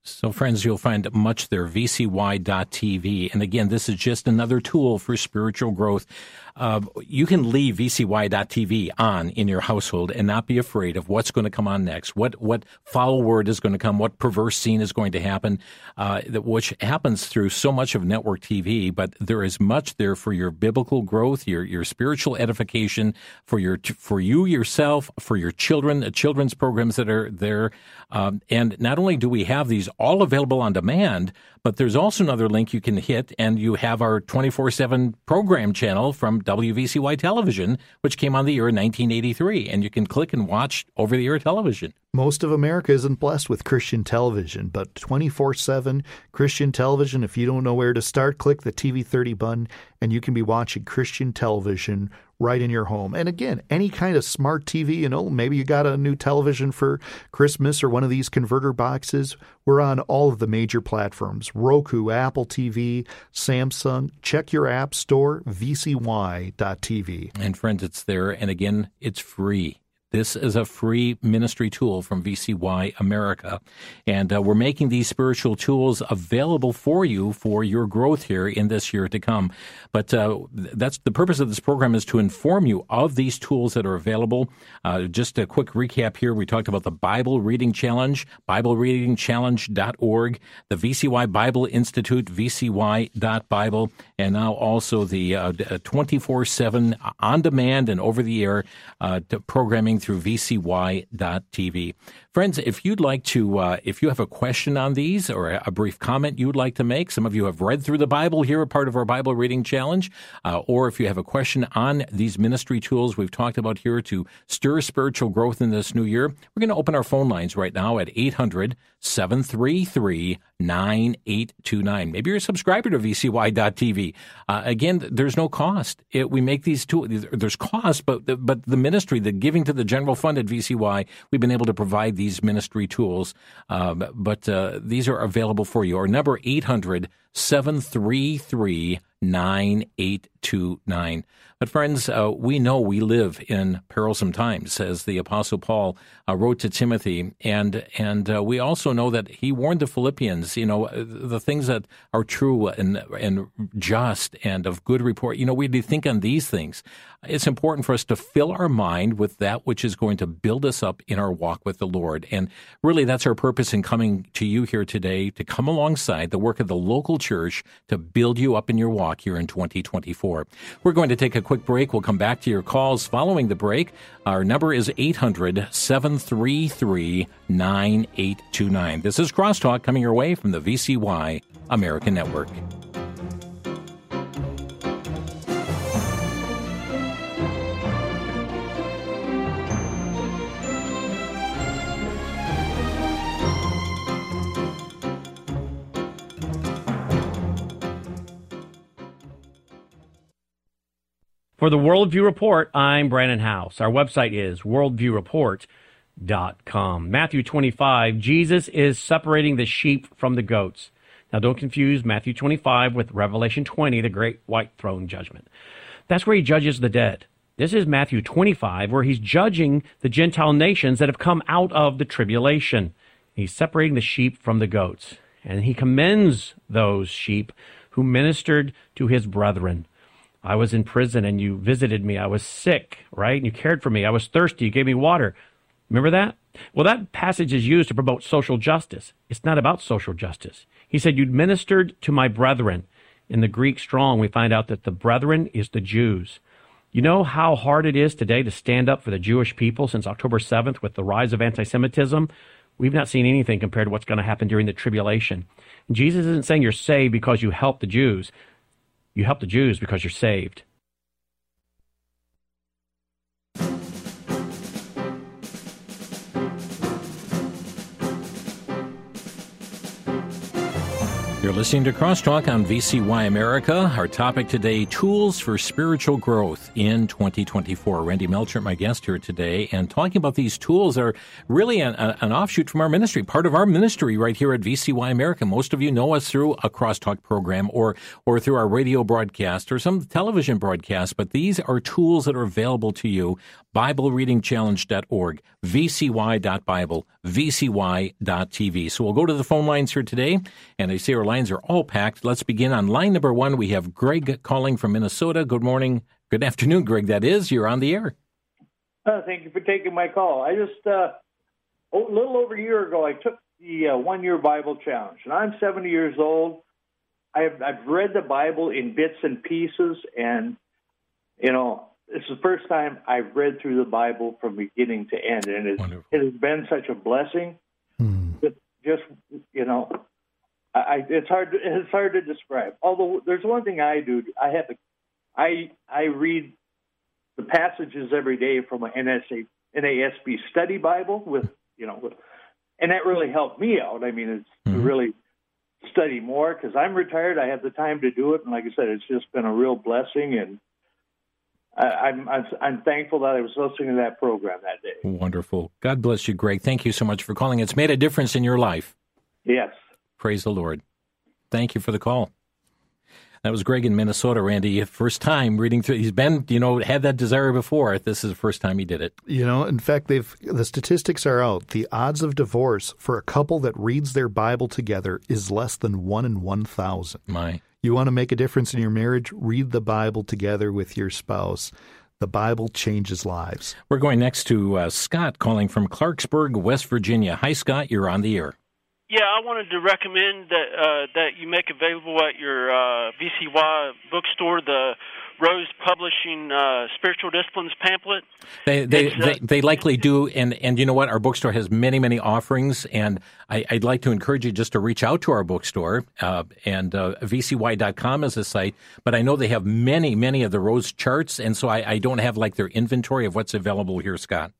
So, friends, you'll find much there, vcy.tv. And again, this is just another tool for spiritual growth. Uh, you can leave vcy.tv on in your household and not be afraid of what's going to come on next, what what foul word is going to come, what perverse scene is going to happen, uh, which happens through so much of network TV. But there is much there for your biblical growth, your your spiritual edification, for your for you yourself, for your children, the children's programs that are there. Um, and not only do we have these all available on demand, but there's also another link you can hit, and you have our 24 7 program channel from WVCY Television, which came on the air in 1983. And you can click and watch over the air television. Most of America isn't blessed with Christian television, but 24 7 Christian television, if you don't know where to start, click the TV 30 button, and you can be watching Christian television right in your home. And again, any kind of smart TV, you know, maybe you got a new television for Christmas or one of these converter boxes. We're on all of the major platforms Roku, Apple TV, Samsung. Check your app store, vcy.tv. And friends, it's there. And again, it's free. This is a free ministry tool from VCY America. And uh, we're making these spiritual tools available for you for your growth here in this year to come. But uh, that's the purpose of this program is to inform you of these tools that are available. Uh, just a quick recap here. We talked about the Bible Reading Challenge, BibleReadingChallenge.org, the VCY Bible Institute, VCY.Bible, and now also the uh, 24 7 on demand and over the air uh, programming through vcy.tv. Friends, if you'd like to, uh, if you have a question on these or a brief comment you'd like to make, some of you have read through the Bible here, a part of our Bible reading challenge, uh, or if you have a question on these ministry tools we've talked about here to stir spiritual growth in this new year, we're going to open our phone lines right now at 800 733 9829. Maybe you're a subscriber to VCY.tv. Uh, again, there's no cost. It, we make these tools, there's cost, but, but the ministry, the giving to the general fund at VCY, we've been able to provide these ministry tools, um, but uh, these are available for you. Our number 800 733 9829. But, friends, uh, we know we live in perilsome times, as the Apostle Paul uh, wrote to Timothy. And, and uh, we also know that he warned the Philippians, you know, the things that are true and, and just and of good report. You know, we need to think on these things. It's important for us to fill our mind with that which is going to build us up in our walk with the Lord. And really, that's our purpose in coming to you here today to come alongside the work of the local church to build you up in your walk here in 2024. We're going to take a quick break. We'll come back to your calls following the break. Our number is 800 733 9829. This is Crosstalk coming your way from the VCY American Network. For the Worldview Report, I'm Brandon House. Our website is worldviewreport.com. Matthew 25, Jesus is separating the sheep from the goats. Now, don't confuse Matthew 25 with Revelation 20, the great white throne judgment. That's where he judges the dead. This is Matthew 25, where he's judging the Gentile nations that have come out of the tribulation. He's separating the sheep from the goats. And he commends those sheep who ministered to his brethren. I was in prison and you visited me. I was sick, right? And you cared for me. I was thirsty. You gave me water. Remember that? Well, that passage is used to promote social justice. It's not about social justice. He said, You ministered to my brethren. In the Greek strong, we find out that the brethren is the Jews. You know how hard it is today to stand up for the Jewish people since October 7th with the rise of anti Semitism? We've not seen anything compared to what's going to happen during the tribulation. Jesus isn't saying you're saved because you helped the Jews. You help the Jews because you're saved. You're listening to Crosstalk on VCY America. Our topic today tools for spiritual growth in 2024. Randy Melchert, my guest here today, and talking about these tools are really an, an, offshoot from our ministry, part of our ministry right here at VCY America. Most of you know us through a Crosstalk program or, or through our radio broadcast or some television broadcast, but these are tools that are available to you. BibleReadingChallenge.org, VCY.Bible, VCY.TV. So we'll go to the phone lines here today, and I see our lines are all packed. Let's begin on line number one. We have Greg calling from Minnesota. Good morning. Good afternoon, Greg. That is. You're on the air. Uh, thank you for taking my call. I just, uh, a little over a year ago, I took the uh, one year Bible challenge, and I'm 70 years old. I've, I've read the Bible in bits and pieces, and, you know, it's the first time I've read through the Bible from beginning to end, and it, it has been such a blessing. Hmm. just, you know, I, it's hard. To, it's hard to describe. Although there's one thing I do. I have a, I I read the passages every day from an NSA NASB study Bible with you know, with, and that really helped me out. I mean, it's mm-hmm. to really study more because I'm retired. I have the time to do it, and like I said, it's just been a real blessing and. I, am I'm, I'm thankful that I was listening to that program that day. Wonderful. God bless you, Greg. Thank you so much for calling. It's made a difference in your life. Yes. Praise the Lord. Thank you for the call. That was Greg in Minnesota, Randy. First time reading through. He's been, you know, had that desire before. This is the first time he did it. You know, in fact, they've the statistics are out. The odds of divorce for a couple that reads their Bible together is less than one in one thousand. My, you want to make a difference in your marriage? Read the Bible together with your spouse. The Bible changes lives. We're going next to uh, Scott calling from Clarksburg, West Virginia. Hi, Scott. You're on the air. Yeah, I wanted to recommend that uh, that you make available at your uh, VCY bookstore the Rose Publishing uh, Spiritual Disciplines pamphlet. They they, uh, they, they likely do, and and you know what? Our bookstore has many many offerings, and I, would like to encourage you just to reach out to our bookstore, uh, and uh, VCY.com is a site. But I know they have many many of the Rose charts, and so I, I don't have like their inventory of what's available here, Scott.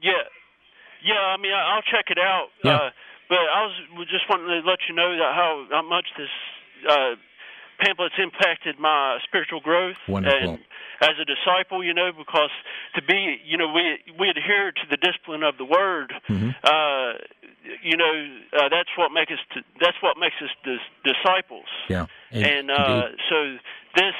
Yeah, yeah. I mean, I'll check it out. Yeah. Uh, but I was just wanting to let you know that how how much this uh, pamphlet's impacted my spiritual growth. Wonderful. And as a disciple, you know, because to be, you know, we we adhere to the discipline of the Word. Mm-hmm. Uh, you know, uh, that's what makes us. To, that's what makes us dis- disciples. Yeah. And uh, so this.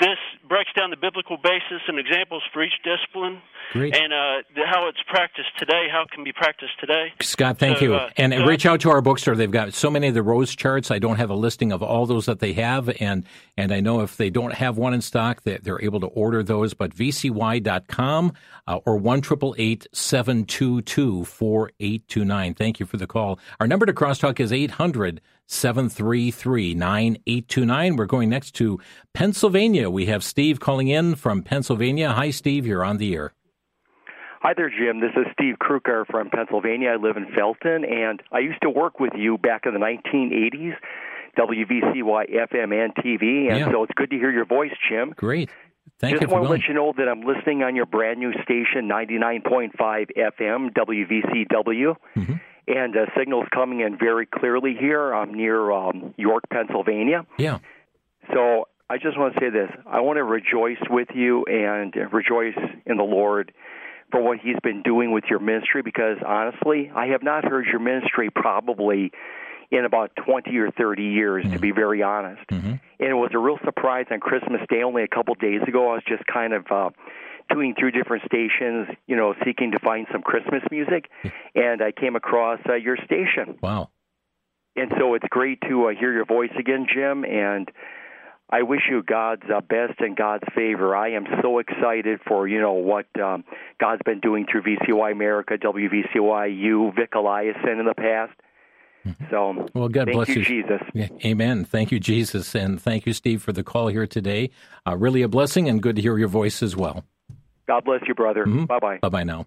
This breaks down the biblical basis and examples for each discipline Great. and uh, how it's practiced today, how it can be practiced today. Scott, thank so, you. Uh, and uh, reach out to our bookstore. They've got so many of the rose charts. I don't have a listing of all those that they have, and and I know if they don't have one in stock, that they're able to order those. But vcy.com uh, or one triple eight seven two two four eight two nine. Thank you for the call. Our number to crosstalk is eight hundred. 733 9829. We're going next to Pennsylvania. We have Steve calling in from Pennsylvania. Hi, Steve. You're on the air. Hi there, Jim. This is Steve Kruger from Pennsylvania. I live in Felton, and I used to work with you back in the 1980s, WVCY FM and TV, and yeah. so it's good to hear your voice, Jim. Great. Thank. Just want to let you know that I'm listening on your brand new station, 99.5 FM, WVCW. Mm-hmm and uh, signals coming in very clearly here. I'm near um, York, Pennsylvania. Yeah. So I just want to say this. I want to rejoice with you and rejoice in the Lord for what He's been doing with your ministry because honestly, I have not heard your ministry probably in about 20 or 30 years, mm-hmm. to be very honest. Mm-hmm. And it was a real surprise on Christmas Day only a couple days ago. I was just kind of uh, tuning through different stations, you know, seeking to find some Christmas music, and I came across uh, your station. Wow. And so it's great to uh, hear your voice again, Jim, and I wish you God's uh, best and God's favor. I am so excited for you know what um, God's been doing through VCY America, WVCY, you, Vic Eliason in the past. Mm-hmm. So, well, God bless you, Jesus. Amen. Thank you, Jesus, and thank you, Steve, for the call here today. Uh, really a blessing, and good to hear your voice as well. God bless you, brother. Mm-hmm. Bye bye. Bye bye now.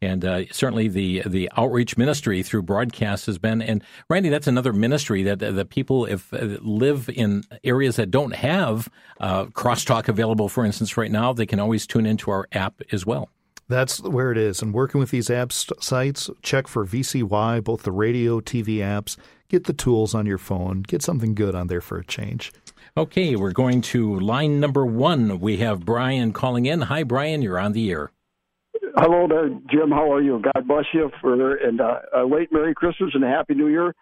And uh, certainly the the outreach ministry through broadcast has been. And Randy, that's another ministry that that people if uh, live in areas that don't have uh, crosstalk available, for instance, right now, they can always tune into our app as well. That's where it is. And working with these app sites, check for VCY, both the radio, TV apps. Get the tools on your phone. Get something good on there for a change. Okay, we're going to line number one. We have Brian calling in. Hi, Brian. You're on the air. Hello there, Jim. How are you? God bless you for and uh, a late Merry Christmas and a Happy New Year.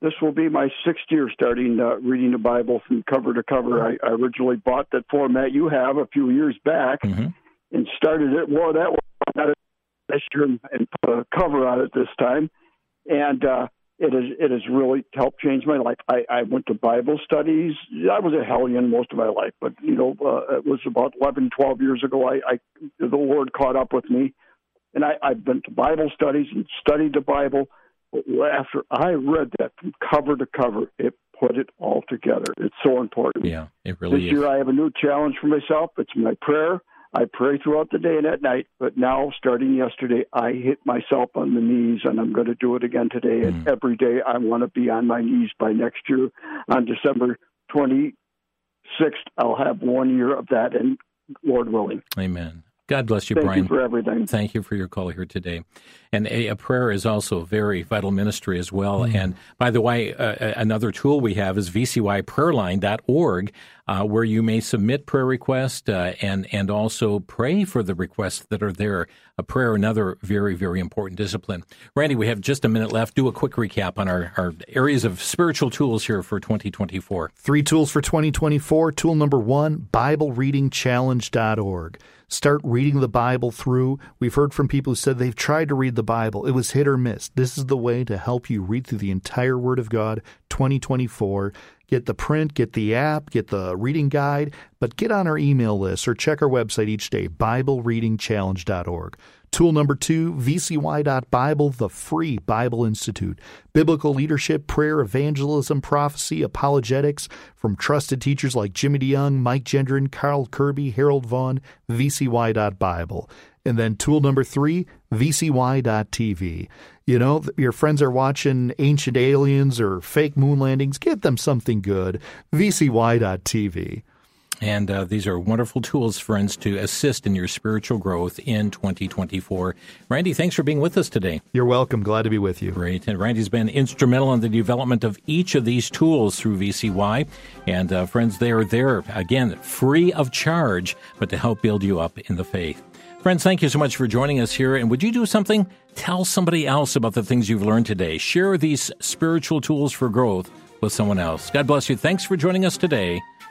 This will be my sixth year starting uh, reading the Bible from cover to cover. I, I originally bought that format you have a few years back mm-hmm. and started it. Well, that was this year and, and put a cover on it this time, and uh, it has it has really helped change my life. I, I went to Bible studies. I was a hellion most of my life, but you know, uh, it was about eleven, twelve years ago. I, I the Lord caught up with me, and I, I've been to Bible studies and studied the Bible. But after I read that from cover to cover, it put it all together. It's so important. Yeah, it really this is. year I have a new challenge for myself. It's my prayer I pray throughout the day and at night, but now, starting yesterday, I hit myself on the knees, and I'm going to do it again today. Mm. And every day, I want to be on my knees by next year. On December 26th, I'll have one year of that, and Lord willing. Amen. God bless you, Thank Brian. You for everything. Thank you for your call here today. And a, a prayer is also a very vital ministry as well. Mm. And by the way, uh, another tool we have is vcyprayerline.org, uh, where you may submit prayer requests uh, and and also pray for the requests that are there. A prayer, another very very important discipline. Randy, we have just a minute left. Do a quick recap on our, our areas of spiritual tools here for 2024. Three tools for 2024. Tool number one: BibleReadingChallenge.org. Start reading the Bible through. We've heard from people who said they've tried to read the Bible. It was hit or miss. This is the way to help you read through the entire Word of God 2024. Get the print, get the app, get the reading guide, but get on our email list or check our website each day, BibleReadingChallenge.org. Tool number two, VCY.Bible, the free Bible Institute. Biblical leadership, prayer, evangelism, prophecy, apologetics from trusted teachers like Jimmy DeYoung, Mike Gendron, Carl Kerby, Harold Vaughan, VCY.Bible. And then tool number three, VCY.TV. You know, your friends are watching Ancient Aliens or fake moon landings. Get them something good. VCY.TV. And uh, these are wonderful tools, friends, to assist in your spiritual growth in 2024. Randy, thanks for being with us today. You're welcome. Glad to be with you. Great. And Randy's been instrumental in the development of each of these tools through VCY. And uh, friends, they are there, again, free of charge, but to help build you up in the faith. Friends, thank you so much for joining us here. And would you do something? Tell somebody else about the things you've learned today. Share these spiritual tools for growth with someone else. God bless you. Thanks for joining us today